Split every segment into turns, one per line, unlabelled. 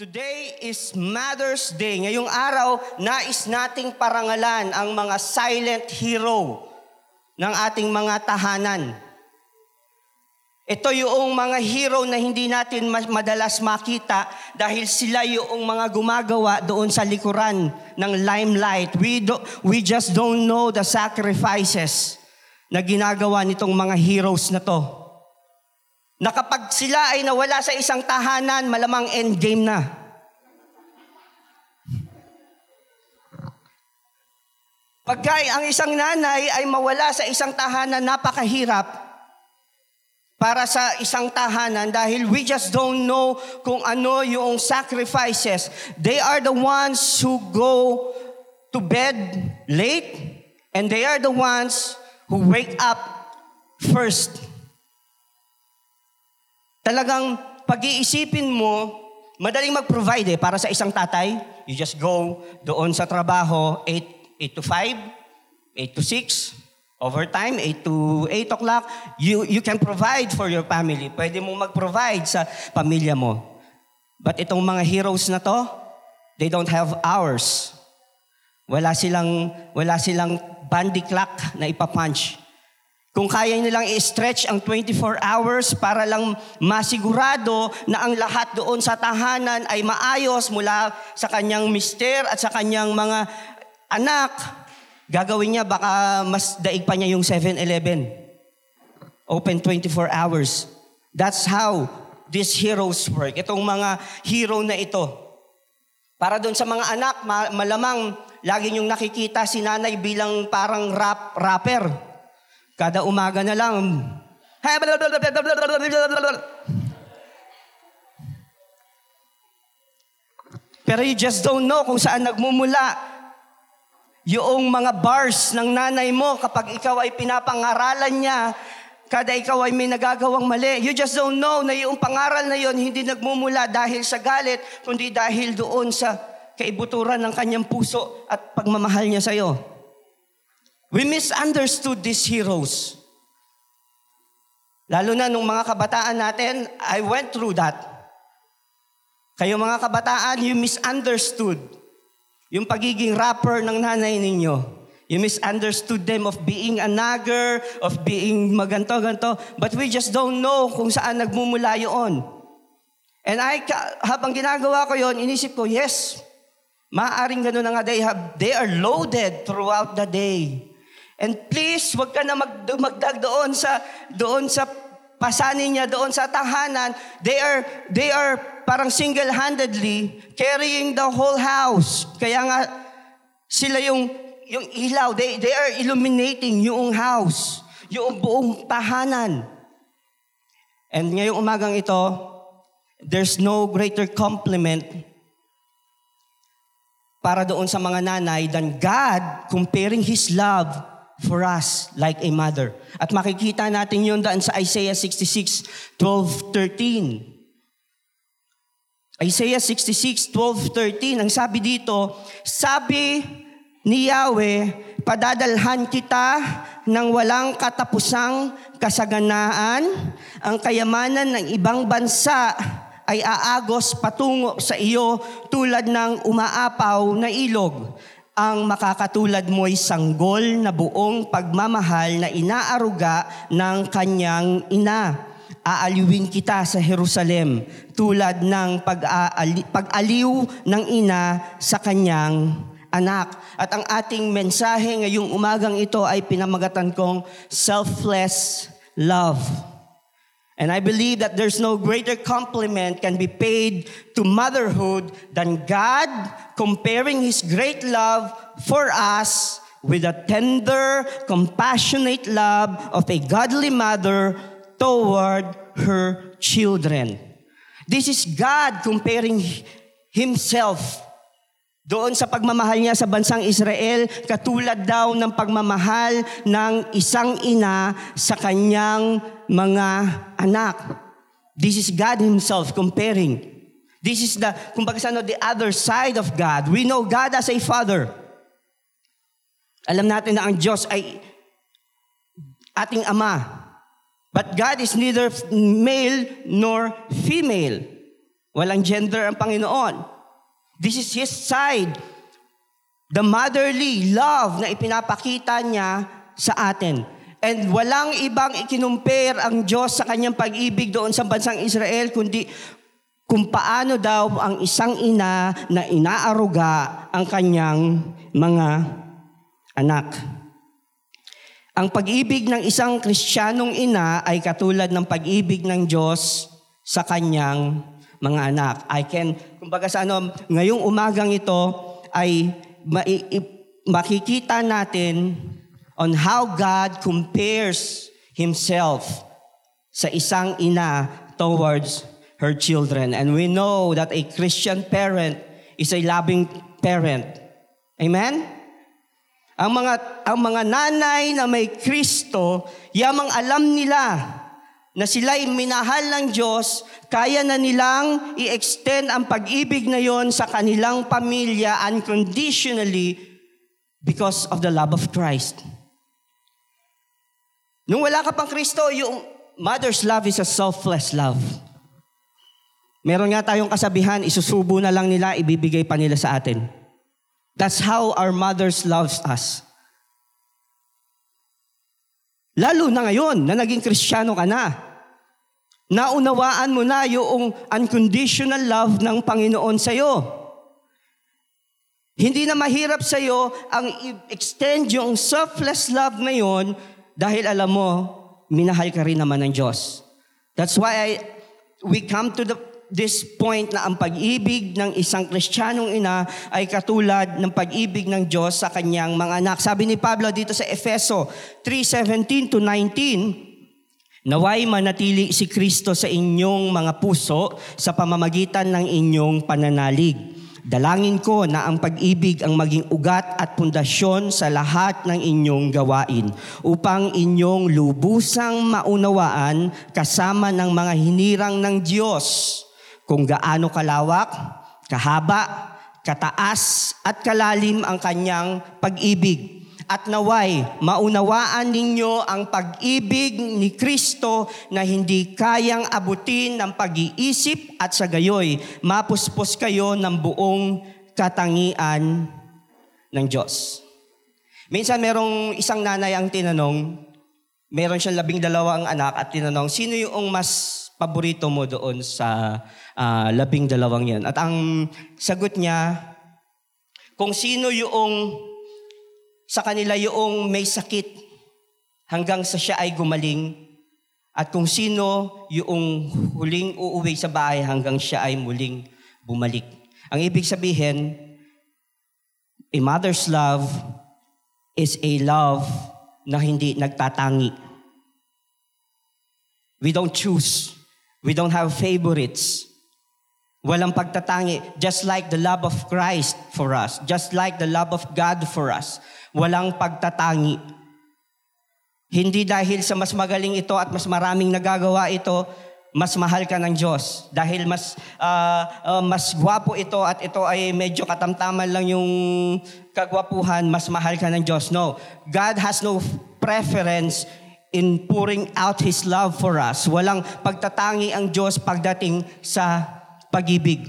Today is Mother's Day. Ngayong araw, nais nating parangalan ang mga silent hero ng ating mga tahanan. Ito yung mga hero na hindi natin madalas makita dahil sila yung mga gumagawa doon sa likuran ng limelight. We, do, we just don't know the sacrifices na ginagawa nitong mga heroes na to. Na kapag sila ay nawala sa isang tahanan, malamang endgame na. Pagka ang isang nanay ay mawala sa isang tahanan, napakahirap para sa isang tahanan dahil we just don't know kung ano yung sacrifices. They are the ones who go to bed late and they are the ones who wake up first. Talagang pag-iisipin mo, madaling mag-provide eh para sa isang tatay. You just go doon sa trabaho, 8, 8 to 5, 8 to 6, Overtime, 8 to 8 o'clock, you, you can provide for your family. Pwede mo mag-provide sa pamilya mo. But itong mga heroes na to, they don't have hours. Wala silang, wala silang bandy clock na ipapunch. Kung kaya nilang i-stretch ang 24 hours para lang masigurado na ang lahat doon sa tahanan ay maayos mula sa kanyang mister at sa kanyang mga anak, Gagawin niya, baka mas daig pa niya yung 7-Eleven. Open 24 hours. That's how these heroes work. Itong mga hero na ito. Para doon sa mga anak, malamang lagi niyong nakikita si nanay bilang parang rap, rapper. Kada umaga na lang, pero you just don't know kung saan nagmumula yung mga bars ng nanay mo kapag ikaw ay pinapangaralan niya, kada ikaw ay may nagagawang mali. You just don't know na yung pangaral na yon hindi nagmumula dahil sa galit, kundi dahil doon sa kaibuturan ng kanyang puso at pagmamahal niya sa iyo. We misunderstood these heroes. Lalo na nung mga kabataan natin, I went through that. Kayo mga kabataan, you misunderstood yung pagiging rapper ng nanay ninyo. You misunderstood them of being a nagger, of being maganto-ganto. But we just don't know kung saan nagmumula yun. And I, habang ginagawa ko yon, inisip ko, yes, maaaring ganun na nga. They, have, they are loaded throughout the day. And please, wag ka na mag, magdag doon sa, doon sa pasanin niya doon sa tahanan. They are, they are parang single-handedly carrying the whole house. Kaya nga, sila yung, yung ilaw, they, they are illuminating yung house, yung buong tahanan. And ngayong umagang ito, there's no greater compliment para doon sa mga nanay than God comparing His love for us like a mother. At makikita natin yun daan sa Isaiah 66, 12, 13. Isaiah 66, 12, 13, ang sabi dito, sabi ni Yahweh, padadalhan kita ng walang katapusang kasaganaan, ang kayamanan ng ibang bansa ay aagos patungo sa iyo tulad ng umaapaw na ilog. Ang makakatulad mo'y sanggol na buong pagmamahal na inaaruga ng kanyang ina aaliwin kita sa Jerusalem tulad ng pag-aliw ng ina sa kanyang anak. At ang ating mensahe ngayong umagang ito ay pinamagatan kong selfless love. And I believe that there's no greater compliment can be paid to motherhood than God comparing His great love for us with a tender, compassionate love of a godly mother toward her children. This is God comparing Himself doon sa pagmamahal niya sa bansang Israel, katulad daw ng pagmamahal ng isang ina sa kanyang mga anak. This is God Himself comparing. This is the, kumbaga sa ano, the other side of God. We know God as a Father. Alam natin na ang Diyos ay ating Ama. But God is neither male nor female. Walang gender ang Panginoon. This is His side. The motherly love na ipinapakita niya sa atin. And walang ibang ikinumpare ang Diyos sa kanyang pag-ibig doon sa bansang Israel, kundi kung paano daw ang isang ina na inaaruga ang kanyang mga anak. Ang pag-ibig ng isang kristyanong ina ay katulad ng pag-ibig ng Diyos sa kanyang mga anak. I can, kumbaga sa ano, ngayong umagang ito ay makikita natin on how God compares Himself sa isang ina towards her children. And we know that a Christian parent is a loving parent. Amen? Ang mga, ang mga nanay na may Kristo, yamang alam nila na sila'y minahal ng Diyos, kaya na nilang i-extend ang pag-ibig na yon sa kanilang pamilya unconditionally because of the love of Christ. Nung wala ka pang Kristo, yung mother's love is a selfless love. Meron nga tayong kasabihan, isusubo na lang nila, ibibigay pa nila sa atin. That's how our mothers loves us. Lalo na ngayon na naging kristyano ka na. Naunawaan mo na yung unconditional love ng Panginoon sa iyo. Hindi na mahirap sa iyo ang extend yung selfless love na yon dahil alam mo, minahal ka rin naman ng Diyos. That's why I, we come to the this point na ang pag-ibig ng isang kristyanong ina ay katulad ng pag-ibig ng Diyos sa kanyang mga anak. Sabi ni Pablo dito sa Efeso 3:17 to 19, Naway manatili si Kristo sa inyong mga puso sa pamamagitan ng inyong pananalig Dalangin ko na ang pag-ibig ang maging ugat at pundasyon sa lahat ng inyong gawain upang inyong lubusang maunawaan kasama ng mga hinirang ng Diyos kung gaano kalawak, kahaba, kataas at kalalim ang kanyang pag-ibig. At naway, maunawaan ninyo ang pag-ibig ni Kristo na hindi kayang abutin ng pag-iisip at sa gayoy, mapuspos kayo ng buong katangian ng Diyos. Minsan merong isang nanay ang tinanong, meron siyang labing dalawang anak at tinanong, sino yung mas paborito mo doon sa uh, labing dalawang yan? At ang sagot niya, kung sino yung sa kanila yung may sakit hanggang sa siya ay gumaling at kung sino yung huling uuwi sa bahay hanggang siya ay muling bumalik. Ang ibig sabihin, a mother's love is a love na hindi nagtatangi. We don't choose We don't have favorites. Walang pagtatangi. Just like the love of Christ for us. Just like the love of God for us. Walang pagtatangi. Hindi dahil sa mas magaling ito at mas maraming nagagawa ito, mas mahal ka ng Diyos. Dahil mas, uh, uh, mas gwapo ito at ito ay medyo katamtaman lang yung kagwapuhan, mas mahal ka ng Diyos. No. God has no preference in pouring out His love for us. Walang pagtatangi ang Diyos pagdating sa pag-ibig.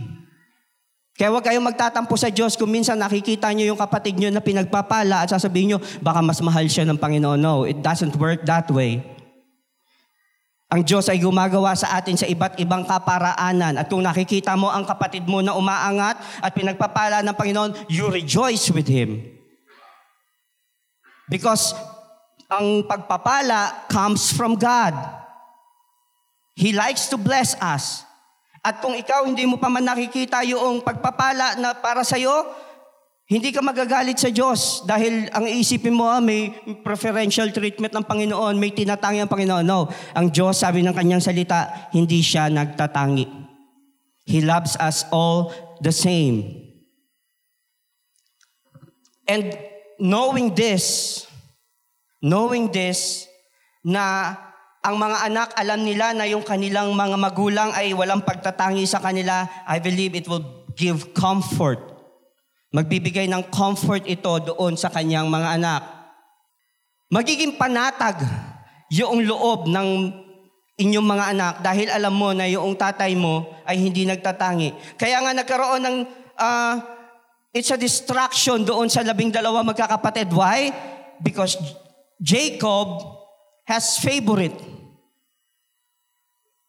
Kaya huwag kayong magtatampo sa Diyos kung minsan nakikita nyo yung kapatid nyo na pinagpapala at sasabihin nyo, baka mas mahal siya ng Panginoon. No, it doesn't work that way. Ang Diyos ay gumagawa sa atin sa iba't ibang kaparaanan. At kung nakikita mo ang kapatid mo na umaangat at pinagpapala ng Panginoon, you rejoice with Him. Because ang pagpapala comes from God. He likes to bless us. At kung ikaw hindi mo pa man nakikita yung pagpapala na para sa iyo, hindi ka magagalit sa Diyos dahil ang iisipin mo, ah, may preferential treatment ng Panginoon, may tinatangi ang Panginoon. No, ang Diyos, sabi ng kanyang salita, hindi siya nagtatangi. He loves us all the same. And knowing this, Knowing this, na ang mga anak alam nila na yung kanilang mga magulang ay walang pagtatangi sa kanila, I believe it will give comfort. Magbibigay ng comfort ito doon sa kanyang mga anak. Magiging panatag yung loob ng inyong mga anak dahil alam mo na yung tatay mo ay hindi nagtatangi. Kaya nga nagkaroon ng, uh, it's a distraction doon sa labing dalawa magkakapatid. Why? Because Jacob has favorite.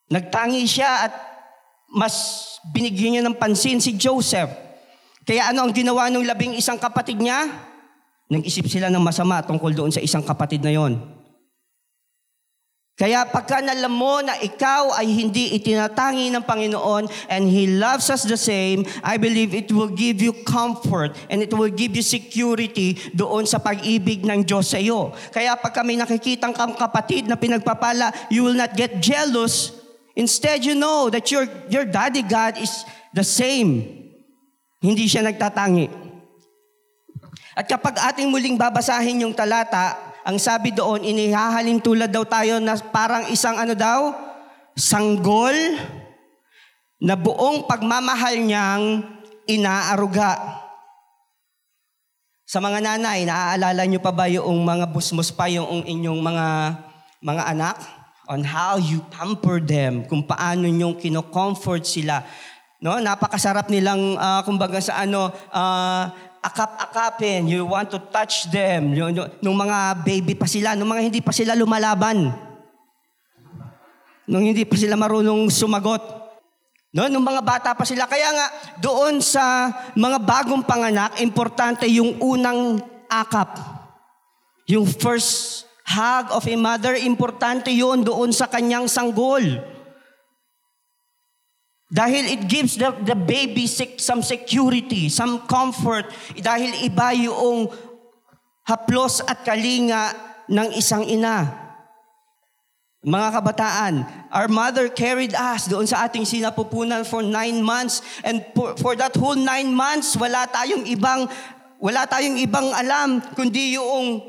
Nagtangi siya at mas binigyan niya ng pansin si Joseph. Kaya ano ang ginawa ng labing isang kapatid niya? Nag-isip sila ng masama tungkol doon sa isang kapatid na yon. Kaya pagka nalam mo na ikaw ay hindi itinatangi ng Panginoon and He loves us the same, I believe it will give you comfort and it will give you security doon sa pag-ibig ng Diyos sa iyo. Kaya pagka may nakikitang kang kapatid na pinagpapala, you will not get jealous. Instead, you know that your, your daddy God is the same. Hindi siya nagtatangi. At kapag ating muling babasahin yung talata, ang sabi doon, inihahalin tulad daw tayo na parang isang ano daw, sanggol na buong pagmamahal niyang inaaruga. Sa mga nanay, naaalala niyo pa ba yung mga busmos pa yung inyong mga mga anak? On how you pamper them, kung paano niyo kino-comfort sila. No, napakasarap nilang uh, kumbaga sa ano uh, akap-akapin, you want to touch them, yung, nung mga baby pa sila, nung mga hindi pa sila lumalaban, nung hindi pa sila marunong sumagot, no, nung mga bata pa sila. Kaya nga, doon sa mga bagong panganak, importante yung unang akap. Yung first hug of a mother, importante yun doon sa kanyang sanggol. Dahil it gives the, the baby some security, some comfort. Dahil iba yung haplos at kalinga ng isang ina. Mga kabataan, our mother carried us doon sa ating sinapupunan for nine months. And for, for that whole nine months, wala tayong ibang, wala tayong ibang alam, kundi yung,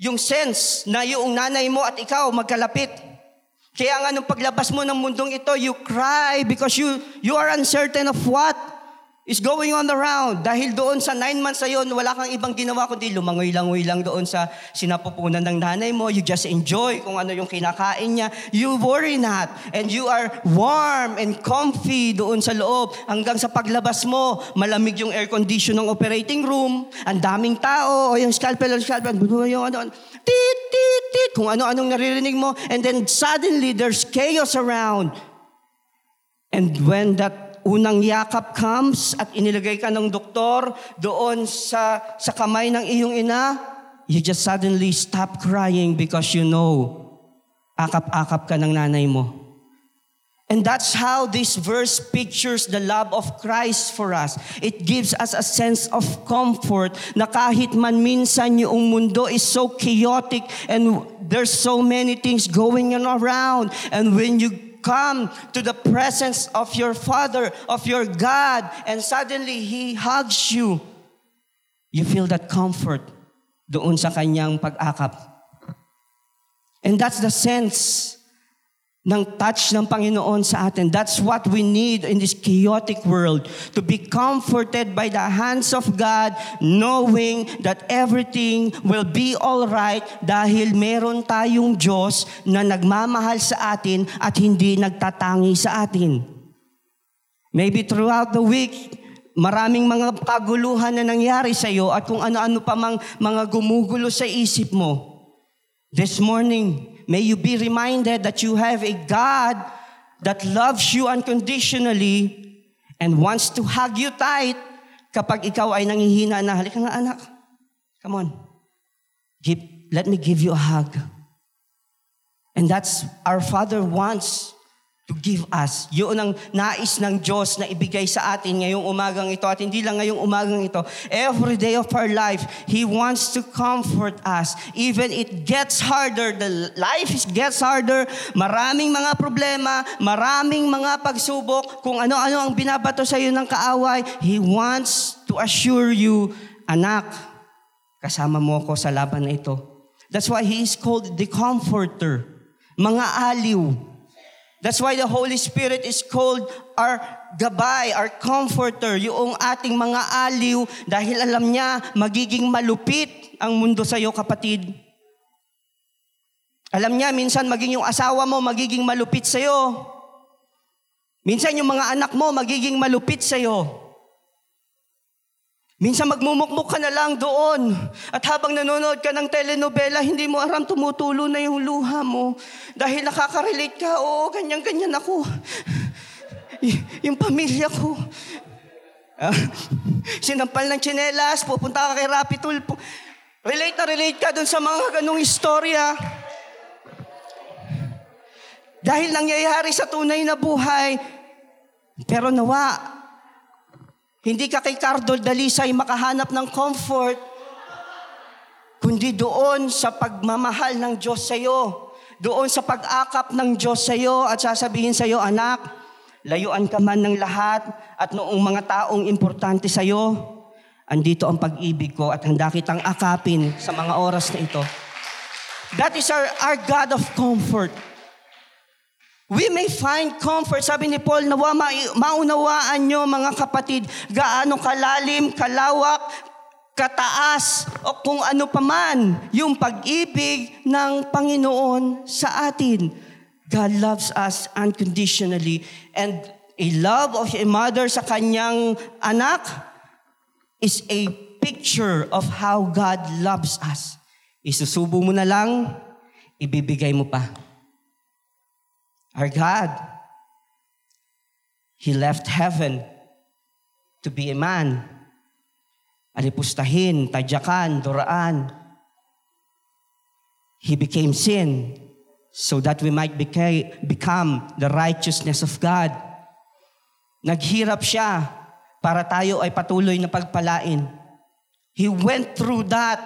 yung sense na yung nanay mo at ikaw magkalapit. Kaya nga nung paglabas mo ng mundong ito, you cry because you, you are uncertain of what is going on around. Dahil doon sa nine months na yun, wala kang ibang ginawa kundi lumangoy-langoy lang doon sa sinapupunan ng nanay mo. You just enjoy kung ano yung kinakain niya. You worry not. And you are warm and comfy doon sa loob. Hanggang sa paglabas mo, malamig yung air condition ng operating room. Ang daming tao. O yung scalpel, scalpel. Yung ano, tit, tit, tit, kung ano-anong naririnig mo. And then suddenly, there's chaos around. And when that unang yakap comes at inilagay ka ng doktor doon sa, sa kamay ng iyong ina, you just suddenly stop crying because you know, akap-akap ka ng nanay mo. And that's how this verse pictures the love of Christ for us. It gives us a sense of comfort na kahit man minsan yung mundo is so chaotic and there's so many things going on around. And when you come to the presence of your Father, of your God, and suddenly He hugs you, you feel that comfort doon sa kanyang pag-akap. And that's the sense ng touch ng Panginoon sa atin. That's what we need in this chaotic world. To be comforted by the hands of God, knowing that everything will be all right dahil meron tayong Diyos na nagmamahal sa atin at hindi nagtatangi sa atin. Maybe throughout the week, maraming mga kaguluhan na nangyari sa iyo at kung ano-ano pa mang mga gumugulo sa isip mo. This morning, May you be reminded that you have a God that loves you unconditionally and wants to hug you tight kapag ikaw ay nangihina na, halika nga anak, come on, give, let me give you a hug. And that's our Father wants to give us. Yun ang nais ng Diyos na ibigay sa atin ngayong umagang ito at hindi lang ngayong umagang ito. Every day of our life, He wants to comfort us. Even it gets harder, the life gets harder, maraming mga problema, maraming mga pagsubok, kung ano-ano ang binabato sa iyo ng kaaway, He wants to assure you, anak, kasama mo ako sa laban na ito. That's why He is called the Comforter. Mga aliw, That's why the Holy Spirit is called our gabay, our comforter, yung ating mga aliw dahil alam niya magiging malupit ang mundo sa iyo kapatid. Alam niya, minsan maging yung asawa mo magiging malupit sa'yo. Minsan yung mga anak mo magiging malupit sa'yo. Minsan magmumukmuk ka na lang doon. At habang nanonood ka ng telenovela, hindi mo aram tumutulo na yung luha mo. Dahil nakaka-relate ka, oo, ganyan-ganyan ako. Y- yung pamilya ko. Ah, sinampal ng tsinelas, pupunta ka kay Rapi Tulpo. Relate na relate ka doon sa mga ganong istorya. Dahil nangyayari sa tunay na buhay, pero nawa, hindi ka kay Cardol Dalisay makahanap ng comfort, kundi doon sa pagmamahal ng Diyos sa iyo. Doon sa pag-akap ng Diyos sa iyo at sasabihin sa iyo, anak, layuan ka man ng lahat at noong mga taong importante sa iyo, andito ang pag-ibig ko at handa kitang akapin sa mga oras na ito. That is our, our God of comfort. We may find comfort, sabi ni Paul, nawa maunawaan nyo mga kapatid, gaano kalalim, kalawak, kataas, o kung ano paman, yung pag-ibig ng Panginoon sa atin. God loves us unconditionally. And a love of a mother sa kanyang anak is a picture of how God loves us. Isusubo mo na lang, ibibigay mo pa. Our God, He left heaven to be a man. Alipustahin, tadyakan, duraan. He became sin so that we might become the righteousness of God. Naghirap siya para tayo ay patuloy na pagpalain. He went through that.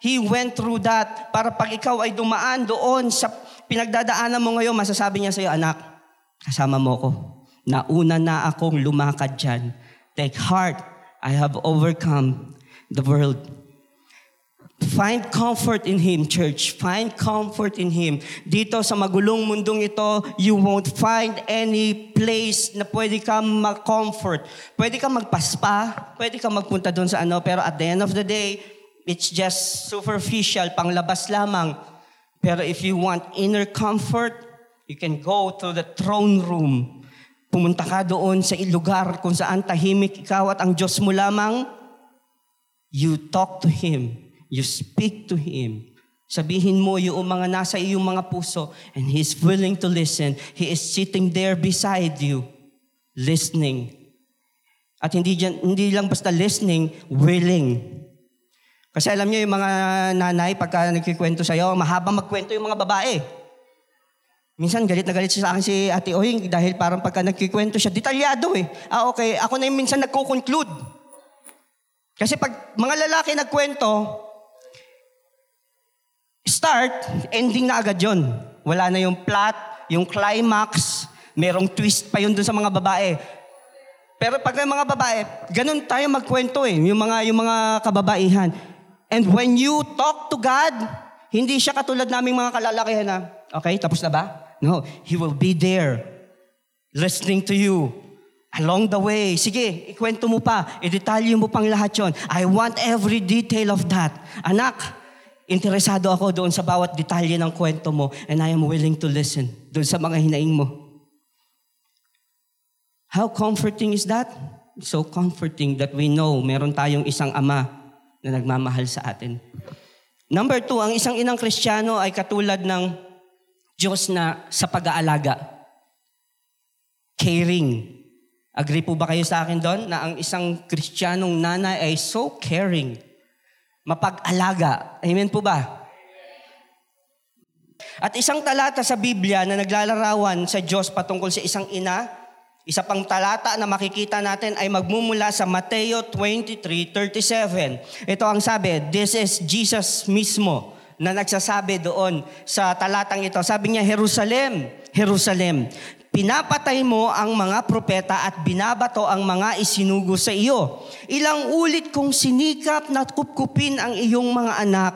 He went through that para pag ikaw ay dumaan doon sa pinagdadaanan mo ngayon, masasabi niya sa iyo, anak, kasama mo ko. Nauna na akong lumakad dyan. Take heart, I have overcome the world. Find comfort in Him, church. Find comfort in Him. Dito sa magulong mundong ito, you won't find any place na pwede kang mag-comfort. Pwede kang magpaspa, pwede kang magpunta doon sa ano, pero at the end of the day, it's just superficial, panglabas lamang. Pero if you want inner comfort, you can go to the throne room. Pumunta ka doon sa lugar kung saan tahimik ikaw at ang Diyos mo lamang. You talk to Him. You speak to Him. Sabihin mo yung mga nasa iyong mga puso and He is willing to listen. He is sitting there beside you, listening. At hindi, dyan, hindi lang basta listening, willing. Kasi alam niyo yung mga nanay, pagka nagkikwento sa'yo, mahaba magkwento yung mga babae. Minsan galit na galit sa akin si Ate Oying dahil parang pagka nagkikwento siya, detalyado eh. Ah okay, ako na yung minsan nagko-conclude. Kasi pag mga lalaki nagkwento, start, ending na agad yon. Wala na yung plot, yung climax, merong twist pa yun dun sa mga babae. Pero pag may mga babae, ganun tayo magkwento eh, yung mga, yung mga kababaihan. And when you talk to God, hindi siya katulad naming mga kalalakihan na, okay, tapos na ba? No, He will be there, listening to you, along the way. Sige, ikwento mo pa, idetalyo mo pang lahat yon. I want every detail of that. Anak, interesado ako doon sa bawat detalye ng kwento mo and I am willing to listen doon sa mga hinaing mo. How comforting is that? So comforting that we know meron tayong isang ama na nagmamahal sa atin. Number two, ang isang inang kristyano ay katulad ng Diyos na sa pag-aalaga. Caring. Agree po ba kayo sa akin doon na ang isang kristyanong nanay ay so caring? Mapag-alaga. Amen po ba? At isang talata sa Biblia na naglalarawan sa Diyos patungkol sa isang ina isa pang talata na makikita natin ay magmumula sa Mateo 23:37. Ito ang sabi, this is Jesus mismo na nagsasabi doon sa talatang ito. Sabi niya, Jerusalem, Jerusalem, pinapatay mo ang mga propeta at binabato ang mga isinugo sa iyo. Ilang ulit kong sinikap na kupkupin ang iyong mga anak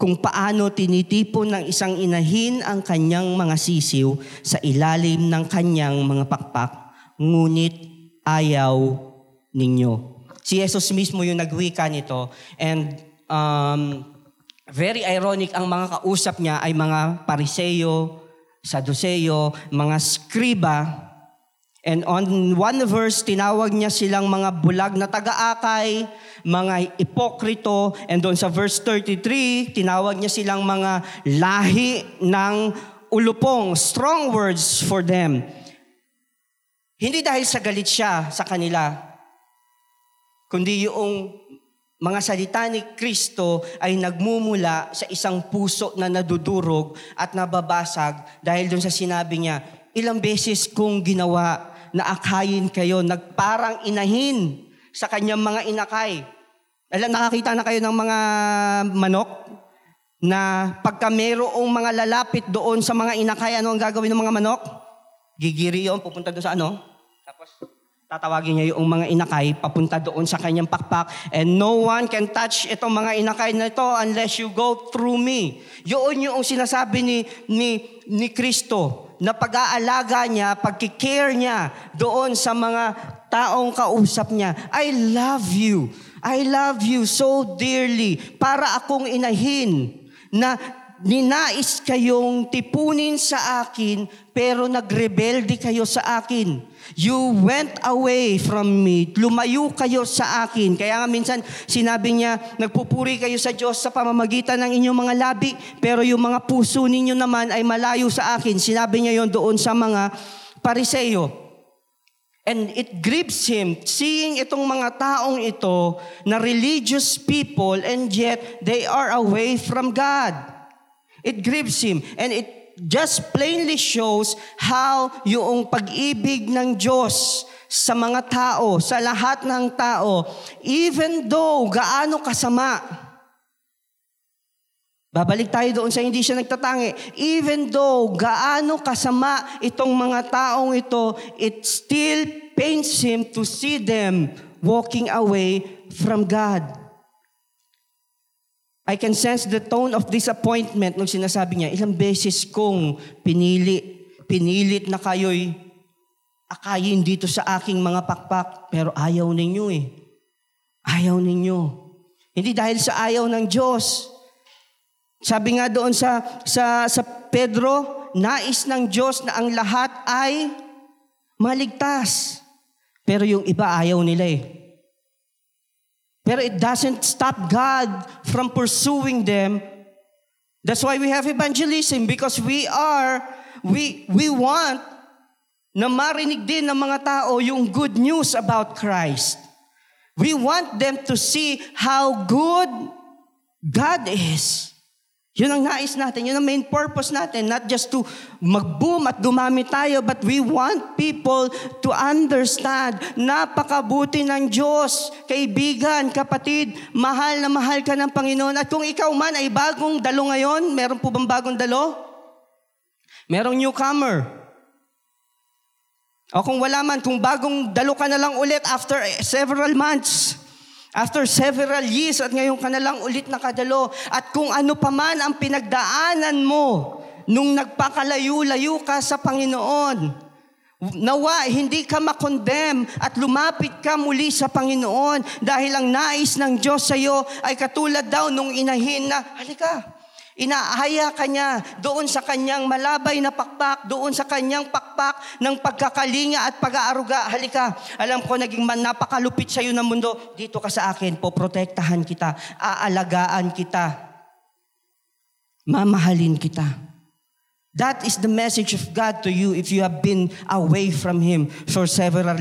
kung paano tinitipon ng isang inahin ang kanyang mga sisiw sa ilalim ng kanyang mga pakpak ngunit ayaw ninyo. Si Jesus mismo yung nagwika nito and um, very ironic, ang mga kausap niya ay mga pariseyo, saduseyo, mga skriba. And on one verse, tinawag niya silang mga bulag na taga-akay, mga ipokrito. And doon sa verse 33, tinawag niya silang mga lahi ng ulupong. Strong words for them. Hindi dahil sa galit siya sa kanila, kundi yung mga salita ni Kristo ay nagmumula sa isang puso na nadudurog at nababasag dahil doon sa sinabi niya, ilang beses kong ginawa na akayin kayo, nagparang inahin sa kanyang mga inakay. Alam, nakakita na kayo ng mga manok na pagka mayroong mga lalapit doon sa mga inakay, ano ang gagawin ng mga manok? Gigiri yun, pupunta doon sa ano? Tapos tatawagin niya yung mga inakay papunta doon sa kanyang pakpak. And no one can touch itong mga inakay na ito unless you go through me. Yun yung sinasabi ni, ni, ni Kristo na pag-aalaga niya, pagkikare niya doon sa mga taong kausap niya. I love you. I love you so dearly. Para akong inahin na ninais kayong tipunin sa akin, pero nagrebelde kayo sa akin. You went away from me. Lumayo kayo sa akin. Kaya nga minsan sinabi niya, nagpupuri kayo sa Diyos sa pamamagitan ng inyong mga labi, pero yung mga puso ninyo naman ay malayo sa akin. Sinabi niya yon doon sa mga pariseyo. And it grieves him seeing itong mga taong ito na religious people and yet they are away from God. It grieves him and it just plainly shows how yung pag-ibig ng Diyos sa mga tao, sa lahat ng tao, even though gaano kasama, Babalik tayo doon sa hindi siya nagtatangi. Even though gaano kasama itong mga taong ito, it still pains him to see them walking away from God. I can sense the tone of disappointment nung sinasabi niya, ilang beses kong pinili, pinilit na kayo'y akayin dito sa aking mga pakpak, pero ayaw ninyo eh. Ayaw ninyo. Hindi dahil sa ayaw ng Diyos. Sabi nga doon sa, sa, sa Pedro, nais ng Diyos na ang lahat ay maligtas. Pero yung iba ayaw nila eh. Pero it doesn't stop God from pursuing them. That's why we have evangelism because we are, we, we want na marinig din ng mga tao yung good news about Christ. We want them to see how good God is. Yun ang nais natin. Yun ang main purpose natin. Not just to mag-boom at dumami tayo, but we want people to understand. Napakabuti ng Diyos. Kaibigan, kapatid, mahal na mahal ka ng Panginoon. At kung ikaw man ay bagong dalo ngayon, meron po bang bagong dalo? Merong newcomer. O kung wala man, kung bagong dalo ka na lang ulit after several months, After several years at ngayon ka na lang ulit nakadalo at kung ano pa man ang pinagdaanan mo nung nagpakalayo-layo ka sa Panginoon, Nawa, hindi ka makondem at lumapit ka muli sa Panginoon dahil ang nais ng Diyos sa iyo ay katulad daw nung inahin na, halika, Inaahaya ka niya doon sa kanyang malabay na pakpak, doon sa kanyang pakpak ng pagkakalinga at pag-aaruga. Halika, alam ko naging man napakalupit sa iyo ng mundo. Dito ka sa akin, poprotektahan kita, aalagaan kita, mamahalin kita. That is the message of God to you if you have been away from Him for several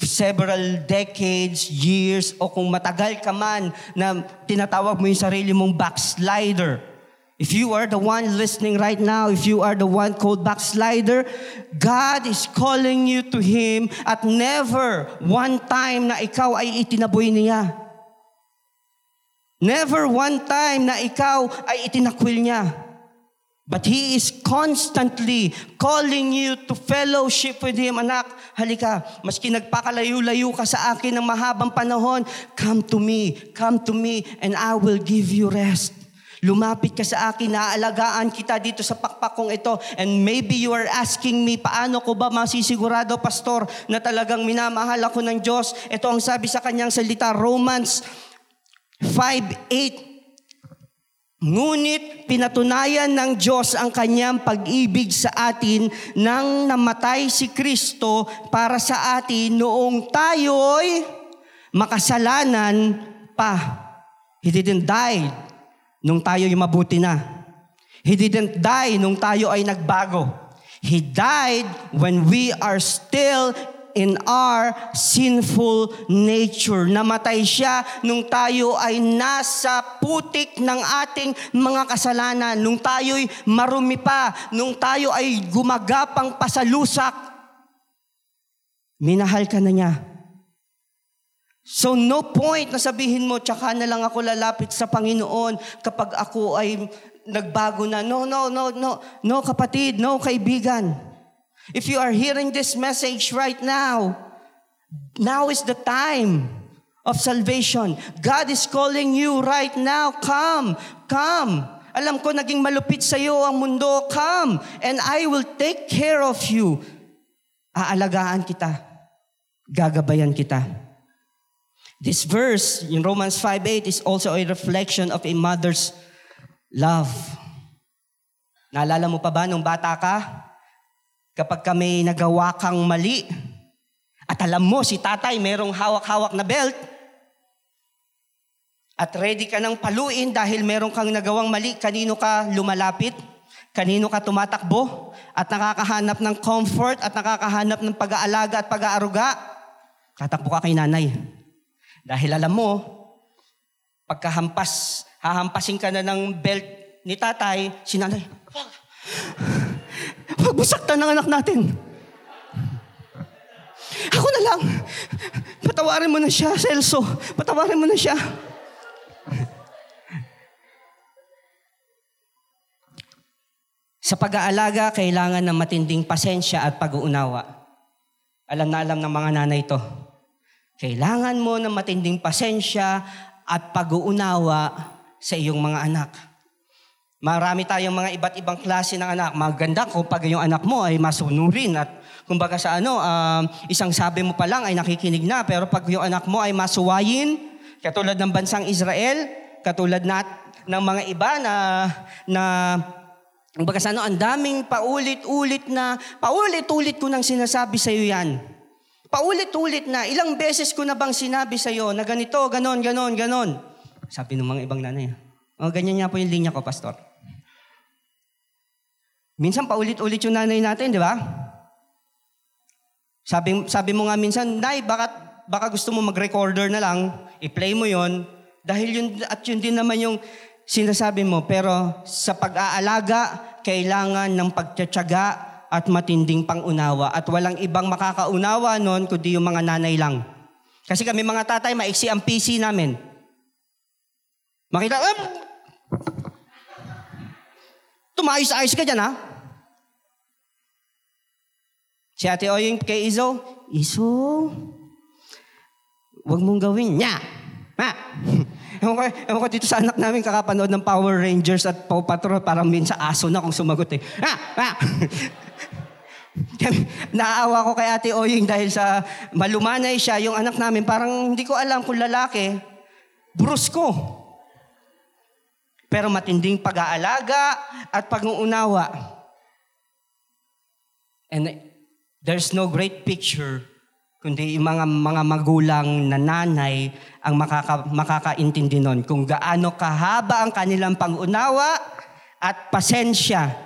several decades, years, o kung matagal ka man na tinatawag mo yung sarili mong backslider. If you are the one listening right now, if you are the one called backslider, God is calling you to Him at never one time na ikaw ay itinaboy niya. Never one time na ikaw ay itinakwil niya. But He is constantly calling you to fellowship with Him. Anak, halika, maski nagpakalayo-layo ka sa akin ng mahabang panahon, come to me, come to me, and I will give you rest. Lumapit ka sa akin, naaalagaan kita dito sa pakpakong ito. And maybe you are asking me, paano ko ba masisigurado, Pastor, na talagang minamahal ako ng Diyos? Ito ang sabi sa kanyang salita, Romans 5.8. Ngunit pinatunayan ng Diyos ang kanyang pag-ibig sa atin nang namatay si Kristo para sa atin noong tayo'y makasalanan pa. He didn't die nung tayo'y mabuti na. He didn't die nung tayo ay nagbago. He died when we are still in our sinful nature. Namatay siya nung tayo ay nasa putik ng ating mga kasalanan, nung tayo'y marumi pa, nung tayo ay gumagapang pasalusak. Minahal ka na niya. So no point na sabihin mo, tsaka na lang ako lalapit sa Panginoon kapag ako ay nagbago na. No, no, no, no. No, kapatid, no, kaibigan. If you are hearing this message right now, now is the time of salvation. God is calling you right now. Come, come. Alam ko naging malupit sa iyo ang mundo. Come and I will take care of you. Aalagaan kita. Gagabayan kita. This verse in Romans 5.8 is also a reflection of a mother's love. Naalala mo pa ba nung bata ka? Kapag kami nagawa kang mali, at alam mo si tatay merong hawak-hawak na belt, at ready ka nang paluin dahil meron kang nagawang mali, kanino ka lumalapit? Kanino ka tumatakbo? At nakakahanap ng comfort at nakakahanap ng pag-aalaga at pag-aaruga? Katakbo ka kay nanay. Dahil alam mo, pagkahampas, hahampasin ka na ng belt ni tatay, si nanay, mo saktan ng anak natin. Ako na lang. Patawarin mo na siya, Celso. Patawarin mo na siya. Sa pag-aalaga, kailangan ng matinding pasensya at pag-uunawa. Alam na alam ng mga nanay ito. Kailangan mo ng matinding pasensya at pag-uunawa sa iyong mga anak. Marami tayong mga iba't ibang klase ng anak. Maganda kung pag yung anak mo ay masunurin at kumbaga sa ano, um, isang sabi mo pa lang ay nakikinig na. Pero pag yung anak mo ay masuwayin, katulad ng bansang Israel, katulad na, ng mga iba na, na kumbaga sa ano, ang daming paulit-ulit na, paulit-ulit ko nang sinasabi sa iyo yan. Paulit-ulit na, ilang beses ko na bang sinabi sa iyo na ganito, ganon, ganon, ganon. Sabi ng mga ibang nanay, o, oh, ganyan nga po yung linya ko, Pastor. Minsan paulit-ulit yung nanay natin, di ba? Sabi, sabi mo nga minsan, Nay, baka, baka gusto mo mag-recorder na lang, i-play mo yon dahil yun, at yun din naman yung sinasabi mo. Pero sa pag-aalaga, kailangan ng pagtsatsaga at matinding pangunawa. At walang ibang makakaunawa noon kundi yung mga nanay lang. Kasi kami mga tatay, maiksi ang PC namin. Makita, um, Tumayos-ayos ka dyan, ha? Si Ate Oying kay Izo, Izo, wag mong gawin niya. Ha? ewan, ko, ewan ko dito sa anak namin kakapanood ng Power Rangers at Paw Patrol, parang minsan aso na kung sumagot eh. Ha? Ha? Naaawa ko kay Ate Oying dahil sa malumanay siya, yung anak namin, parang hindi ko alam kung lalaki, brusko. Pero matinding pag-aalaga at pag-uunawa. And there's no great picture kundi yung mga, mga magulang na nanay ang makaka, makakaintindi nun kung gaano kahaba ang kanilang pang-unawa at pasensya.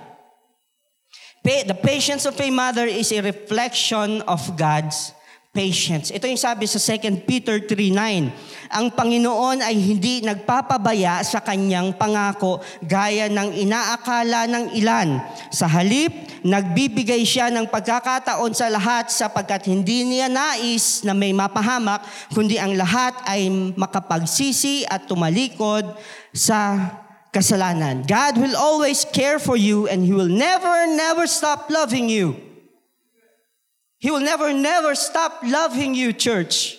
The patience of a mother is a reflection of God's patience. Ito yung sabi sa 2 Peter 3.9. Ang Panginoon ay hindi nagpapabaya sa kanyang pangako gaya ng inaakala ng ilan. Sa halip, nagbibigay siya ng pagkakataon sa lahat sapagkat hindi niya nais na may mapahamak, kundi ang lahat ay makapagsisi at tumalikod sa kasalanan. God will always care for you and He will never, never stop loving you. He will never, never stop loving you, church.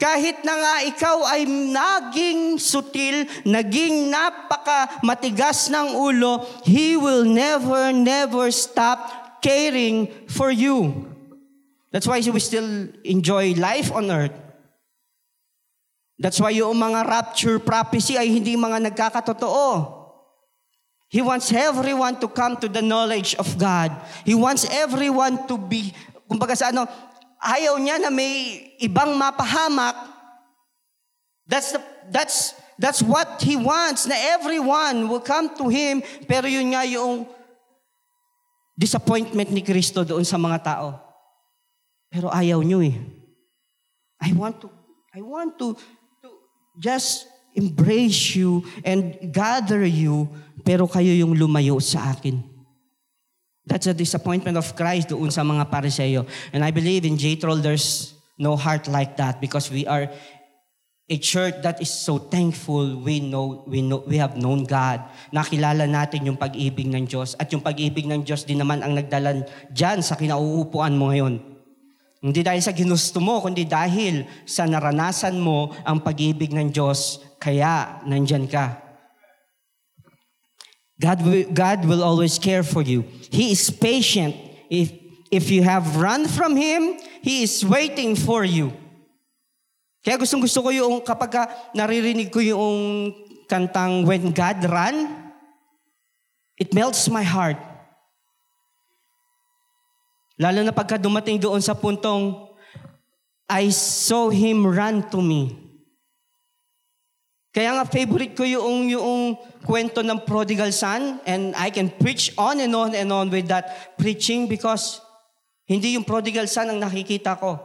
Kahit na nga ikaw ay naging sutil, naging napaka matigas ng ulo, He will never, never stop caring for you. That's why we still enjoy life on earth. That's why yung mga rapture prophecy ay hindi mga nagkakatotoo. He wants everyone to come to the knowledge of God. He wants everyone to be, kumbaga sa ano, ayaw niya na may ibang mapahamak. That's the, that's that's what he wants na everyone will come to him pero yun nga yung disappointment ni Kristo doon sa mga tao. Pero ayaw niyo eh. I want to I want to to just embrace you and gather you pero kayo yung lumayo sa akin. That's a disappointment of Christ doon sa mga pariseyo. And I believe in Jethro, there's no heart like that because we are a church that is so thankful we know we know we have known God. Nakilala natin yung pag-ibig ng Diyos at yung pag-ibig ng Diyos din naman ang nagdala diyan sa kinauupuan mo ngayon. Hindi dahil sa ginusto mo, kundi dahil sa naranasan mo ang pag-ibig ng Diyos, kaya nandyan ka. God will, God will always care for you. He is patient. If, if you have run from Him, He is waiting for you. Kaya gustong gusto ko yung kapag naririnig ko yung kantang When God Run, it melts my heart. Lalo na pagka dumating doon sa puntong, I saw Him run to me. Kaya nga favorite ko yung, yung kwento ng prodigal son and I can preach on and on and on with that preaching because hindi yung prodigal son ang nakikita ko.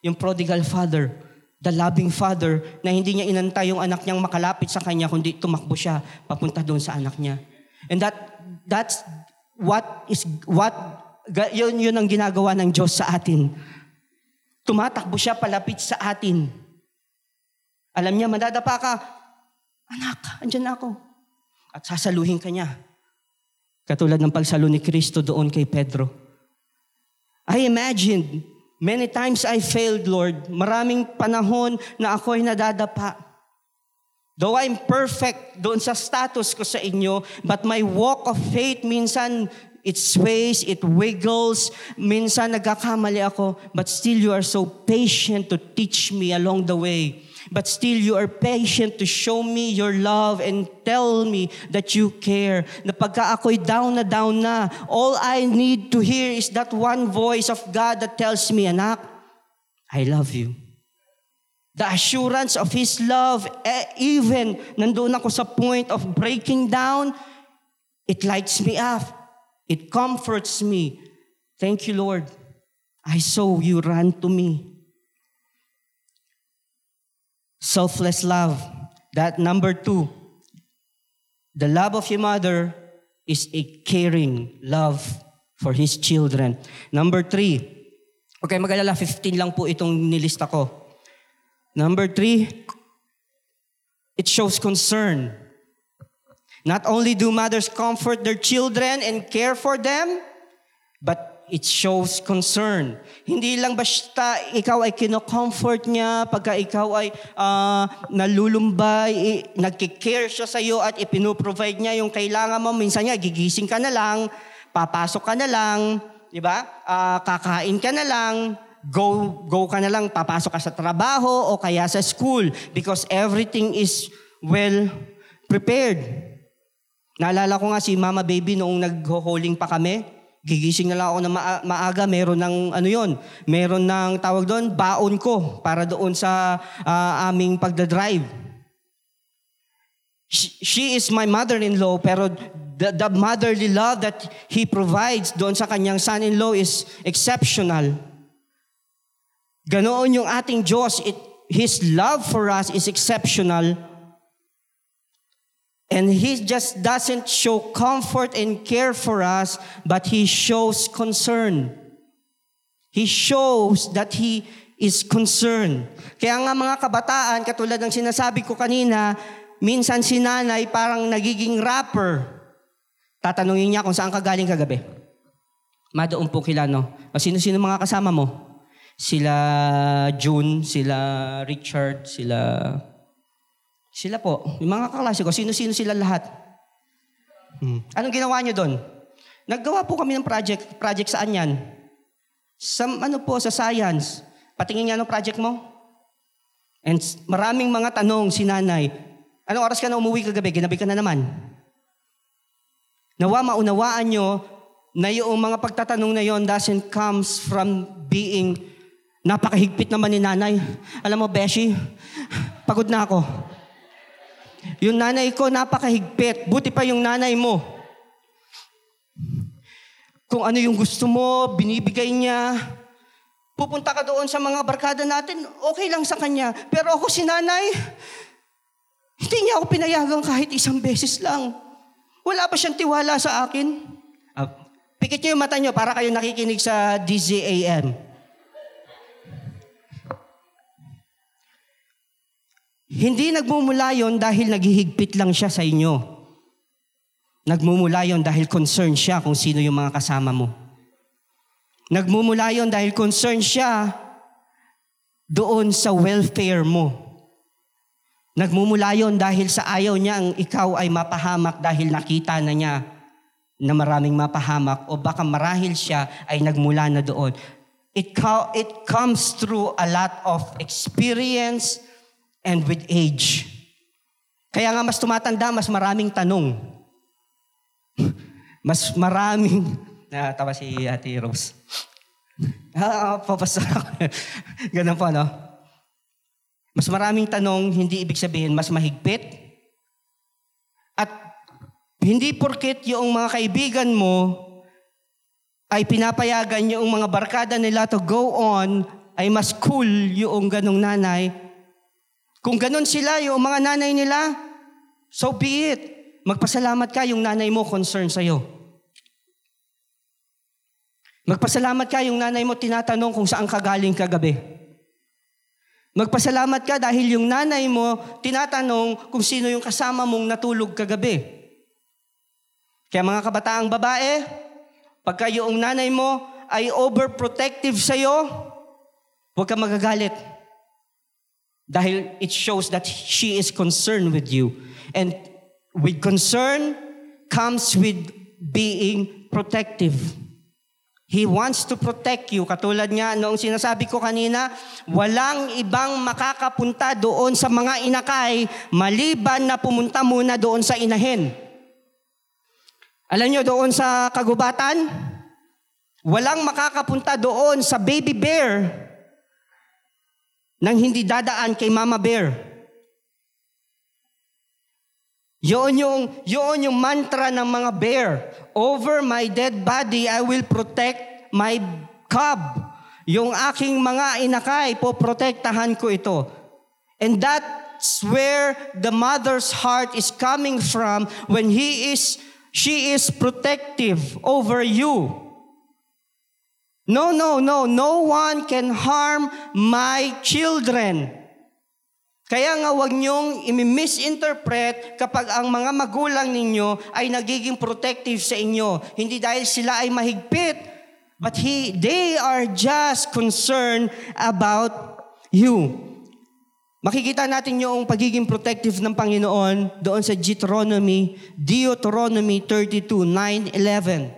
Yung prodigal father, the loving father na hindi niya inantay yung anak niyang makalapit sa kanya kundi tumakbo siya papunta doon sa anak niya. And that that's what is what yun yun ang ginagawa ng Diyos sa atin. Tumatakbo siya palapit sa atin. Alam niya, madadapa ka, Anak, andyan ako. At sasaluhin ka niya. Katulad ng pagsalo ni Kristo doon kay Pedro. I imagined, many times I failed, Lord. Maraming panahon na ako ay nadadapa. Though I'm perfect doon sa status ko sa inyo, but my walk of faith minsan it sways, it wiggles, minsan nagkakamali ako, but still you are so patient to teach me along the way. But still, you are patient to show me your love and tell me that you care. Na pagka ako'y down na down na, all I need to hear is that one voice of God that tells me, Anak, I love you. The assurance of His love, eh, even nandoon ako sa point of breaking down, it lights me up. It comforts me. Thank you, Lord. I saw you run to me. Selfless love. That number two, the love of your mother is a caring love for his children. Number three, okay, magalala, 15 lang po itong nilista ko. Number three, it shows concern. Not only do mothers comfort their children and care for them, but it shows concern. Hindi lang basta ikaw ay kino-comfort niya, pagka ikaw ay uh, nalulumbay, nagkikare siya sa iyo at ipinoprovide niya yung kailangan mo. Minsan niya, gigising ka na lang, papasok ka na lang, di ba? Uh, kakain ka na lang, go go ka na lang, papasok ka sa trabaho o kaya sa school because everything is well prepared. Naalala ko nga si Mama Baby noong nag-holding pa kami. Gigising na lang ako na ma- maaga, meron ng ano yon, meron ng tawag doon, baon ko para doon sa uh, aming pagdadrive. She, she is my mother-in-law pero the, the motherly love that he provides doon sa kanyang son-in-law is exceptional. Ganoon yung ating Diyos. It, his love for us is exceptional And He just doesn't show comfort and care for us, but He shows concern. He shows that He is concerned. Kaya nga mga kabataan, katulad ng sinasabi ko kanina, minsan si nanay parang nagiging rapper. Tatanungin niya kung saan ka galing kagabi. Madoon po kila, no? O sino-sino mga kasama mo? Sila June, sila Richard, sila sila po, yung mga kaklase ko, sino-sino sila lahat. Hmm. Anong ginawa nyo doon? Naggawa po kami ng project. Project saan yan? Sa, ano po, sa science. Patingin nga ng project mo. And maraming mga tanong si nanay, anong oras ka na umuwi kagabi? Ginabi ka na naman. Nawa maunawaan nyo na yung mga pagtatanong na yon doesn't comes from being napakahigpit naman ni nanay. Alam mo, Beshi, pagod na ako. Yung nanay ko, napakahigpit. Buti pa yung nanay mo. Kung ano yung gusto mo, binibigay niya. Pupunta ka doon sa mga barkada natin, okay lang sa kanya. Pero ako si nanay, hindi niya ako pinayagan kahit isang beses lang. Wala pa siyang tiwala sa akin. Uh, pikit niyo yung mata niyo para kayo nakikinig sa DZAM. Hindi nagmumula yon dahil naghihigpit lang siya sa inyo. Nagmumula yon dahil concern siya kung sino yung mga kasama mo. Nagmumula yon dahil concern siya doon sa welfare mo. Nagmumula yon dahil sa ayaw niya ang ikaw ay mapahamak dahil nakita na niya na maraming mapahamak o baka marahil siya ay nagmula na doon. It, co- it comes through a lot of experience and with age. Kaya nga mas tumatanda, mas maraming tanong. mas maraming Natawa si Ate Rose. ah, papasok ako. Ganun po, no? Mas maraming tanong, hindi ibig sabihin mas mahigpit. At hindi porket yung mga kaibigan mo ay pinapayagan yung mga barkada nila to go on, ay mas cool yung ganong nanay. Kung ganon sila, yung mga nanay nila, so be it. Magpasalamat ka yung nanay mo concern sa'yo. Magpasalamat ka yung nanay mo tinatanong kung saan ka galing kagabi. Magpasalamat ka dahil yung nanay mo tinatanong kung sino yung kasama mong natulog kagabi. Kaya mga kabataang babae, pagka yung nanay mo ay overprotective sa'yo, huwag ka magagalit. Dahil it shows that she is concerned with you. And with concern comes with being protective. He wants to protect you. Katulad nga noong sinasabi ko kanina, walang ibang makakapunta doon sa mga inakay maliban na pumunta muna doon sa inahin. Alam nyo, doon sa kagubatan, walang makakapunta doon sa baby bear nang hindi dadaan kay mama bear. Yun yung, yun yung mantra ng mga bear. Over my dead body, I will protect my cub. Yung aking mga inakay, poprotektahan ko ito. And that's where the mother's heart is coming from when he is, she is protective over you. No, no, no. No one can harm my children. Kaya nga wag niyong imi-misinterpret kapag ang mga magulang ninyo ay nagiging protective sa inyo. Hindi dahil sila ay mahigpit, but he, they are just concerned about you. Makikita natin yung pagiging protective ng Panginoon doon sa Deuteronomy, Deuteronomy 32, 9, 11.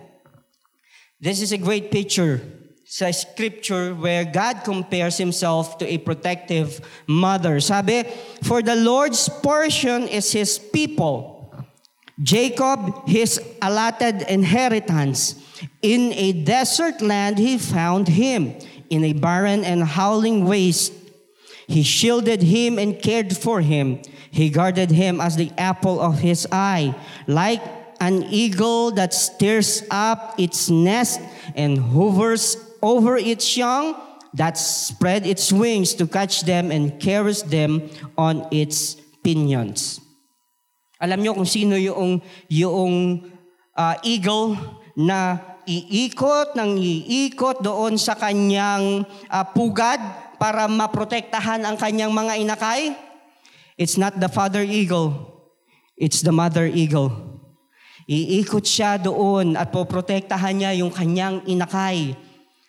This is a great picture sa scripture where God compares himself to a protective mother. Sabi, For the Lord's portion is his people, Jacob his allotted inheritance. In a desert land he found him, in a barren and howling waste. He shielded him and cared for him. He guarded him as the apple of his eye. Like an eagle that stirs up its nest and hovers over its young, that spread its wings to catch them and carries them on its pinions. Alam niyo kung sino yung, yung uh, eagle na iikot ng iikot doon sa kanyang uh, pugad para maprotektahan ang kanyang mga inakay? It's not the father eagle. It's the mother eagle. Iikot siya doon at poprotektahan niya yung kanyang inakay.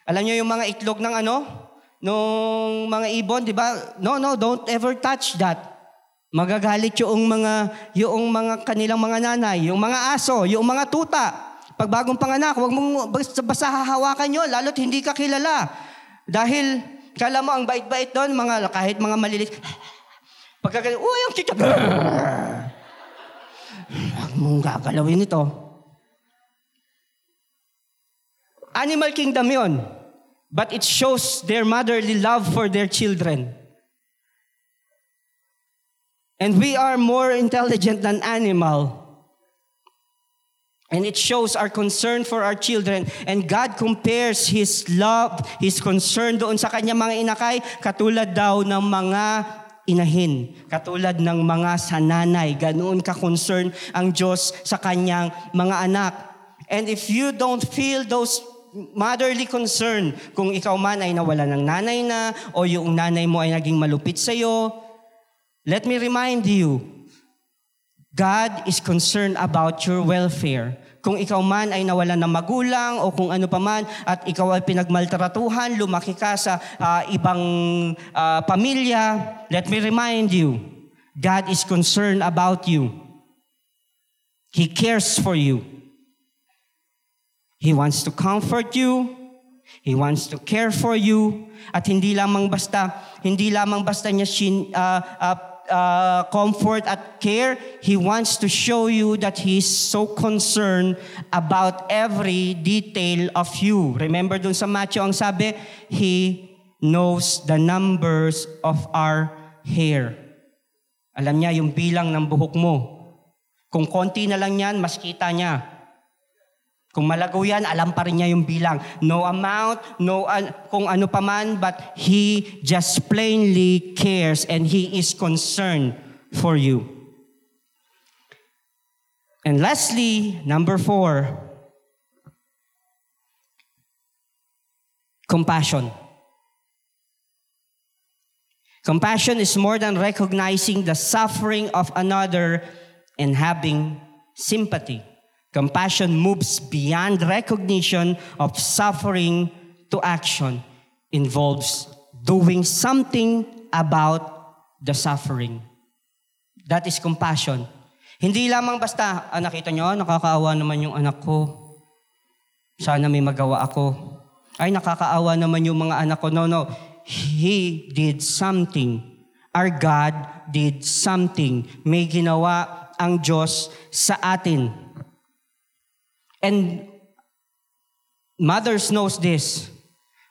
Alam niyo yung mga itlog ng ano? Nung mga ibon, di ba? No, no, don't ever touch that. Magagalit yung mga, yung mga kanilang mga nanay, yung mga aso, yung mga tuta. Pag bagong panganak, huwag mong basta hahawakan yun, lalo't hindi ka kilala. Dahil Kala mo ang bait-bait doon, mga, kahit mga malilit. Pagka uy, ang chicha. Huwag mong gagalawin ito. Animal kingdom yon. But it shows their motherly love for their children. And we are more intelligent than animal. And it shows our concern for our children. And God compares His love, His concern doon sa kanya mga inakay, katulad daw ng mga inahin. Katulad ng mga sananay. Ganoon ka-concern ang Diyos sa kanyang mga anak. And if you don't feel those motherly concern, kung ikaw man ay nawala ng nanay na, o yung nanay mo ay naging malupit sa'yo, let me remind you, God is concerned about your welfare. Kung ikaw man ay nawalan ng magulang o kung ano pa man at ikaw ay pinagmaltratuhan, lumaki ka sa uh, ibang uh, pamilya, let me remind you, God is concerned about you. He cares for you. He wants to comfort you. He wants to care for you. At hindi lamang basta, hindi lamang basta niya uh, uh, uh, comfort at care, He wants to show you that He is so concerned about every detail of you. Remember dun sa Matthew ang sabi, He knows the numbers of our hair. Alam niya yung bilang ng buhok mo. Kung konti na lang yan, mas kita niya. Kung malago yan, alam pa rin niya yung bilang. No amount, no uh, kung ano pa man, but He just plainly cares and He is concerned for you. And lastly, number four, compassion. Compassion is more than recognizing the suffering of another and having sympathy. Compassion moves beyond recognition of suffering to action, involves doing something about the suffering. That is compassion. Hindi lamang basta, ah, nakita nyo, nakakaawa naman yung anak ko. Sana may magawa ako. Ay, nakakaawa naman yung mga anak ko. No, no. He did something. Our God did something. May ginawa ang Diyos sa atin. And mothers knows this.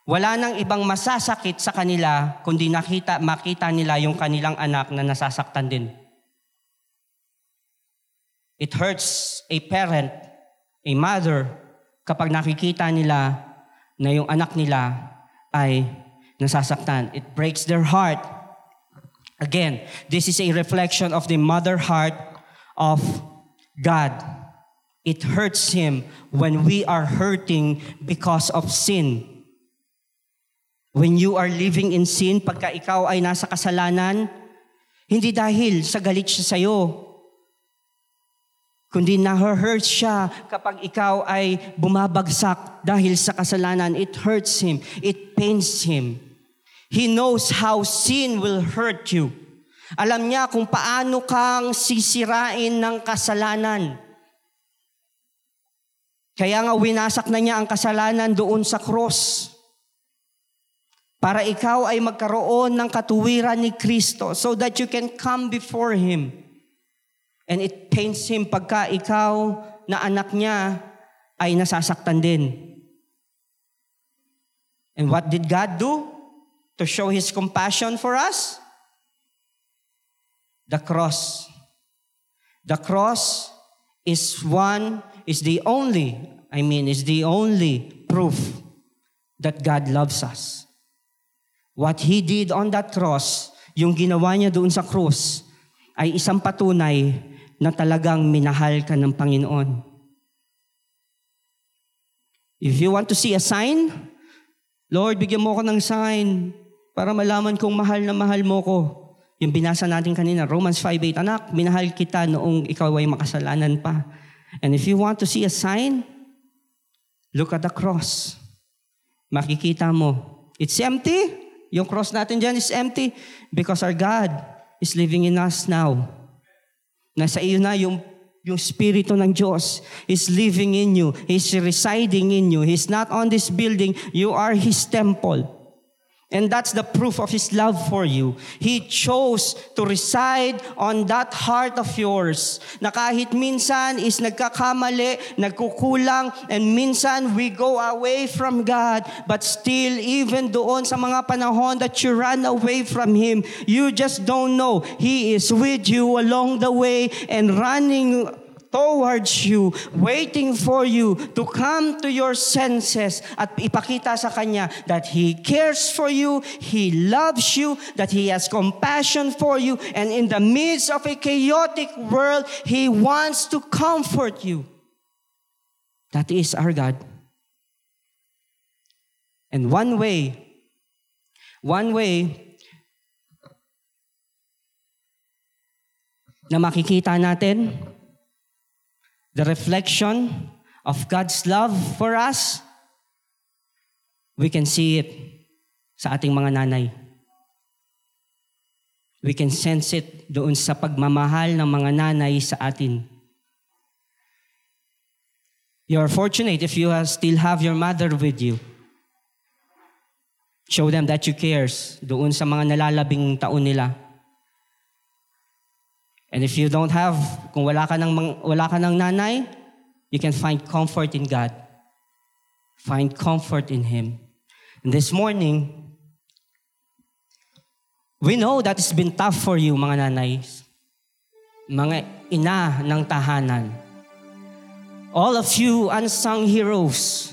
Wala nang ibang masasakit sa kanila kundi nakita, makita nila yung kanilang anak na nasasaktan din. It hurts a parent, a mother, kapag nakikita nila na yung anak nila ay nasasaktan. It breaks their heart. Again, this is a reflection of the mother heart of God. It hurts Him when we are hurting because of sin. When you are living in sin, pagka ikaw ay nasa kasalanan, hindi dahil sa galit siya sa'yo, kundi na-hurt siya kapag ikaw ay bumabagsak dahil sa kasalanan. It hurts him. It pains him. He knows how sin will hurt you. Alam niya kung paano kang sisirain ng kasalanan. Kaya nga winasak na niya ang kasalanan doon sa cross. Para ikaw ay magkaroon ng katuwiran ni Kristo so that you can come before Him. And it pains Him pagka ikaw na anak niya ay nasasaktan din. And what did God do to show His compassion for us? The cross. The cross is one is the only, I mean, is the only proof that God loves us. What He did on that cross, yung ginawa niya doon sa cross, ay isang patunay na talagang minahal ka ng Panginoon. If you want to see a sign, Lord, bigyan mo ko ng sign para malaman kong mahal na mahal mo ko. Yung binasa natin kanina, Romans 5.8, Anak, minahal kita noong ikaw ay makasalanan pa. And if you want to see a sign, look at the cross. Makikita mo, it's empty. Yung cross natin dyan is empty because our God is living in us now. Nasa iyo na yung yung Espiritu ng Diyos is living in you. He's residing in you. He's not on this building. You are His temple. And that's the proof of His love for you. He chose to reside on that heart of yours na kahit minsan is nagkakamali, nagkukulang, and minsan we go away from God, but still even doon sa mga panahon that you run away from Him, you just don't know. He is with you along the way and running towards you, waiting for you to come to your senses at ipakita sa Kanya that He cares for you, He loves you, that He has compassion for you, and in the midst of a chaotic world, He wants to comfort you. That is our God. And one way, one way na makikita natin the reflection of God's love for us, we can see it sa ating mga nanay. We can sense it doon sa pagmamahal ng mga nanay sa atin. You are fortunate if you still have your mother with you. Show them that you cares doon sa mga nalalabing taon nila. And if you don't have, kung wala ka ng, wala ka ng nanay, you can find comfort in God. Find comfort in Him. And this morning, we know that it's been tough for you, mga nanay. Mga ina ng tahanan. All of you unsung heroes.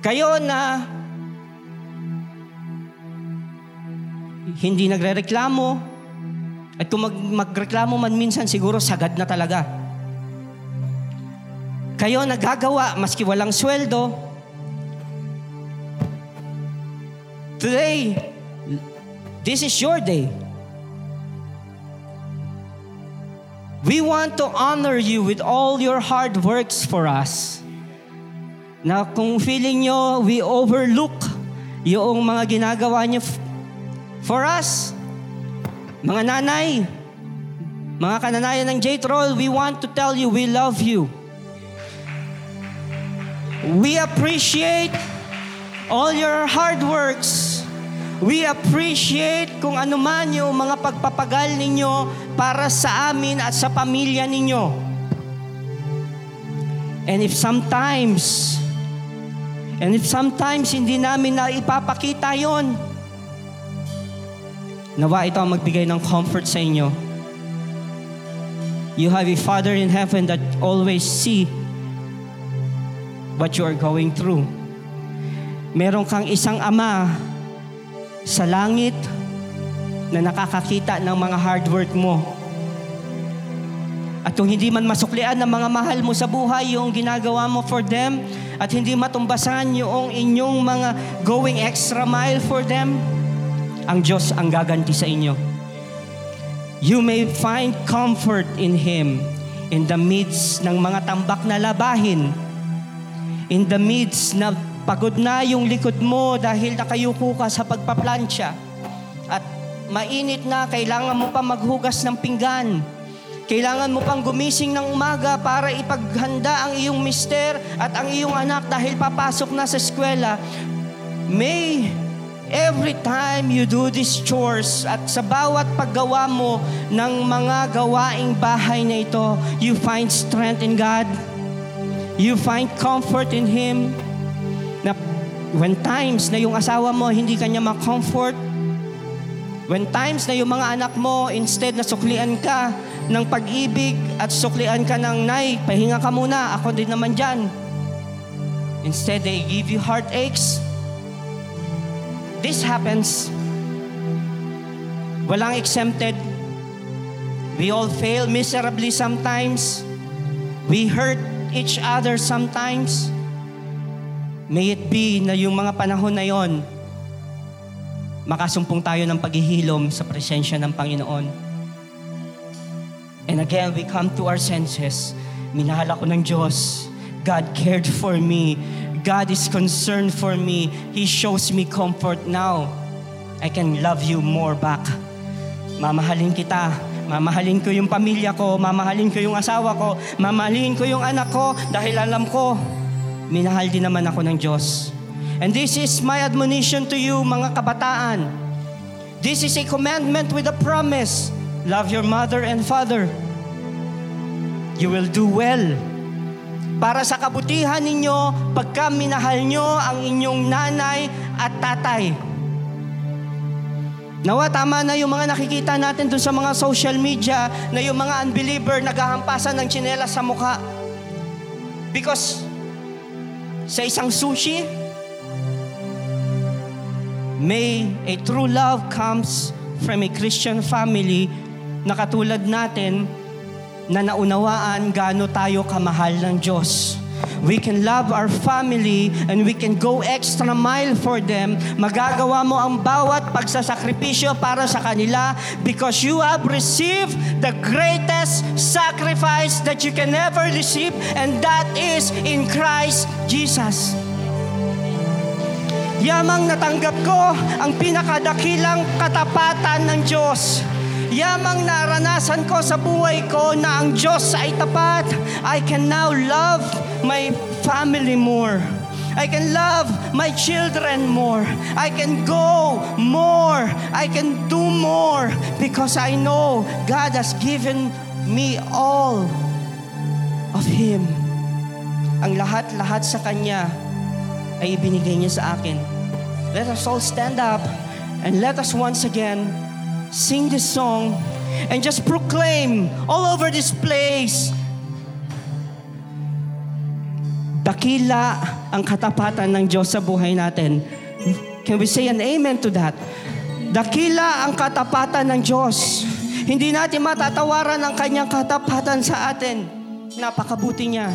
Kayo na hindi nagre-reklamo, at kung mag, magreklamo man minsan, siguro sagad na talaga. Kayo nagagawa, maski walang sweldo. Today, this is your day. We want to honor you with all your hard works for us. Na kung feeling nyo, we overlook yung mga ginagawa niyo for us, mga nanay, mga kananayan ng J-Troll, we want to tell you we love you. We appreciate all your hard works. We appreciate kung ano man yung mga pagpapagal ninyo para sa amin at sa pamilya ninyo. And if sometimes, and if sometimes hindi namin na ipapakita yon, Nawa ito ang magbigay ng comfort sa inyo. You have a Father in heaven that always see what you are going through. Meron kang isang ama sa langit na nakakakita ng mga hard work mo. At kung hindi man masuklian ng mga mahal mo sa buhay yung ginagawa mo for them at hindi matumbasan yung inyong mga going extra mile for them, ang Diyos ang gaganti sa inyo. You may find comfort in Him in the midst ng mga tambak na labahin. In the midst na pagod na yung likod mo dahil nakayuko ka sa pagpaplansya. At mainit na, kailangan mo pa maghugas ng pinggan. Kailangan mo pang gumising ng umaga para ipaghanda ang iyong mister at ang iyong anak dahil papasok na sa eskwela. May Every time you do these chores at sa bawat paggawa mo ng mga gawaing bahay na ito, you find strength in God. You find comfort in Him. Na when times na yung asawa mo hindi kanya ma-comfort, when times na yung mga anak mo instead na suklian ka ng pag-ibig at suklian ka ng, Nay, pahinga ka muna, ako din naman dyan. Instead, they give you heartaches, this happens, walang exempted. We all fail miserably sometimes. We hurt each other sometimes. May it be na yung mga panahon na yon, makasumpong tayo ng paghihilom sa presensya ng Panginoon. And again, we come to our senses. Minahal ako ng Diyos. God cared for me. God is concerned for me. He shows me comfort now. I can love you more back. Mamahalin kita. Mamahalin ko yung pamilya ko. Mamahalin ko yung asawa ko. Mamahalin ko yung anak ko dahil alam ko, minahal din naman ako ng Diyos. And this is my admonition to you, mga kabataan. This is a commandment with a promise. Love your mother and father. You will do well. Para sa kabutihan ninyo, pagka minahal nyo ang inyong nanay at tatay. Nawa, tama na yung mga nakikita natin dun sa mga social media na yung mga unbeliever naghahampasan ng tsinela sa mukha. Because sa isang sushi, may a true love comes from a Christian family na katulad natin na naunawaan gaano tayo kamahal ng Diyos. We can love our family and we can go extra mile for them. Magagawa mo ang bawat pagsasakripisyo para sa kanila because you have received the greatest sacrifice that you can ever receive and that is in Christ Jesus. Yamang natanggap ko ang pinakadakilang katapatan ng Diyos. Yamang naranasan ko sa buhay ko na ang Diyos ay tapat. I can now love my family more. I can love my children more. I can go more. I can do more because I know God has given me all of Him. Ang lahat-lahat sa Kanya ay ibinigay niya sa akin. Let us all stand up and let us once again sing this song and just proclaim all over this place dakila ang katapatan ng Diyos sa buhay natin. Can we say an amen to that? Dakila ang katapatan ng Diyos. Hindi natin matatawaran ang kanyang katapatan sa atin. Napakabuti niya.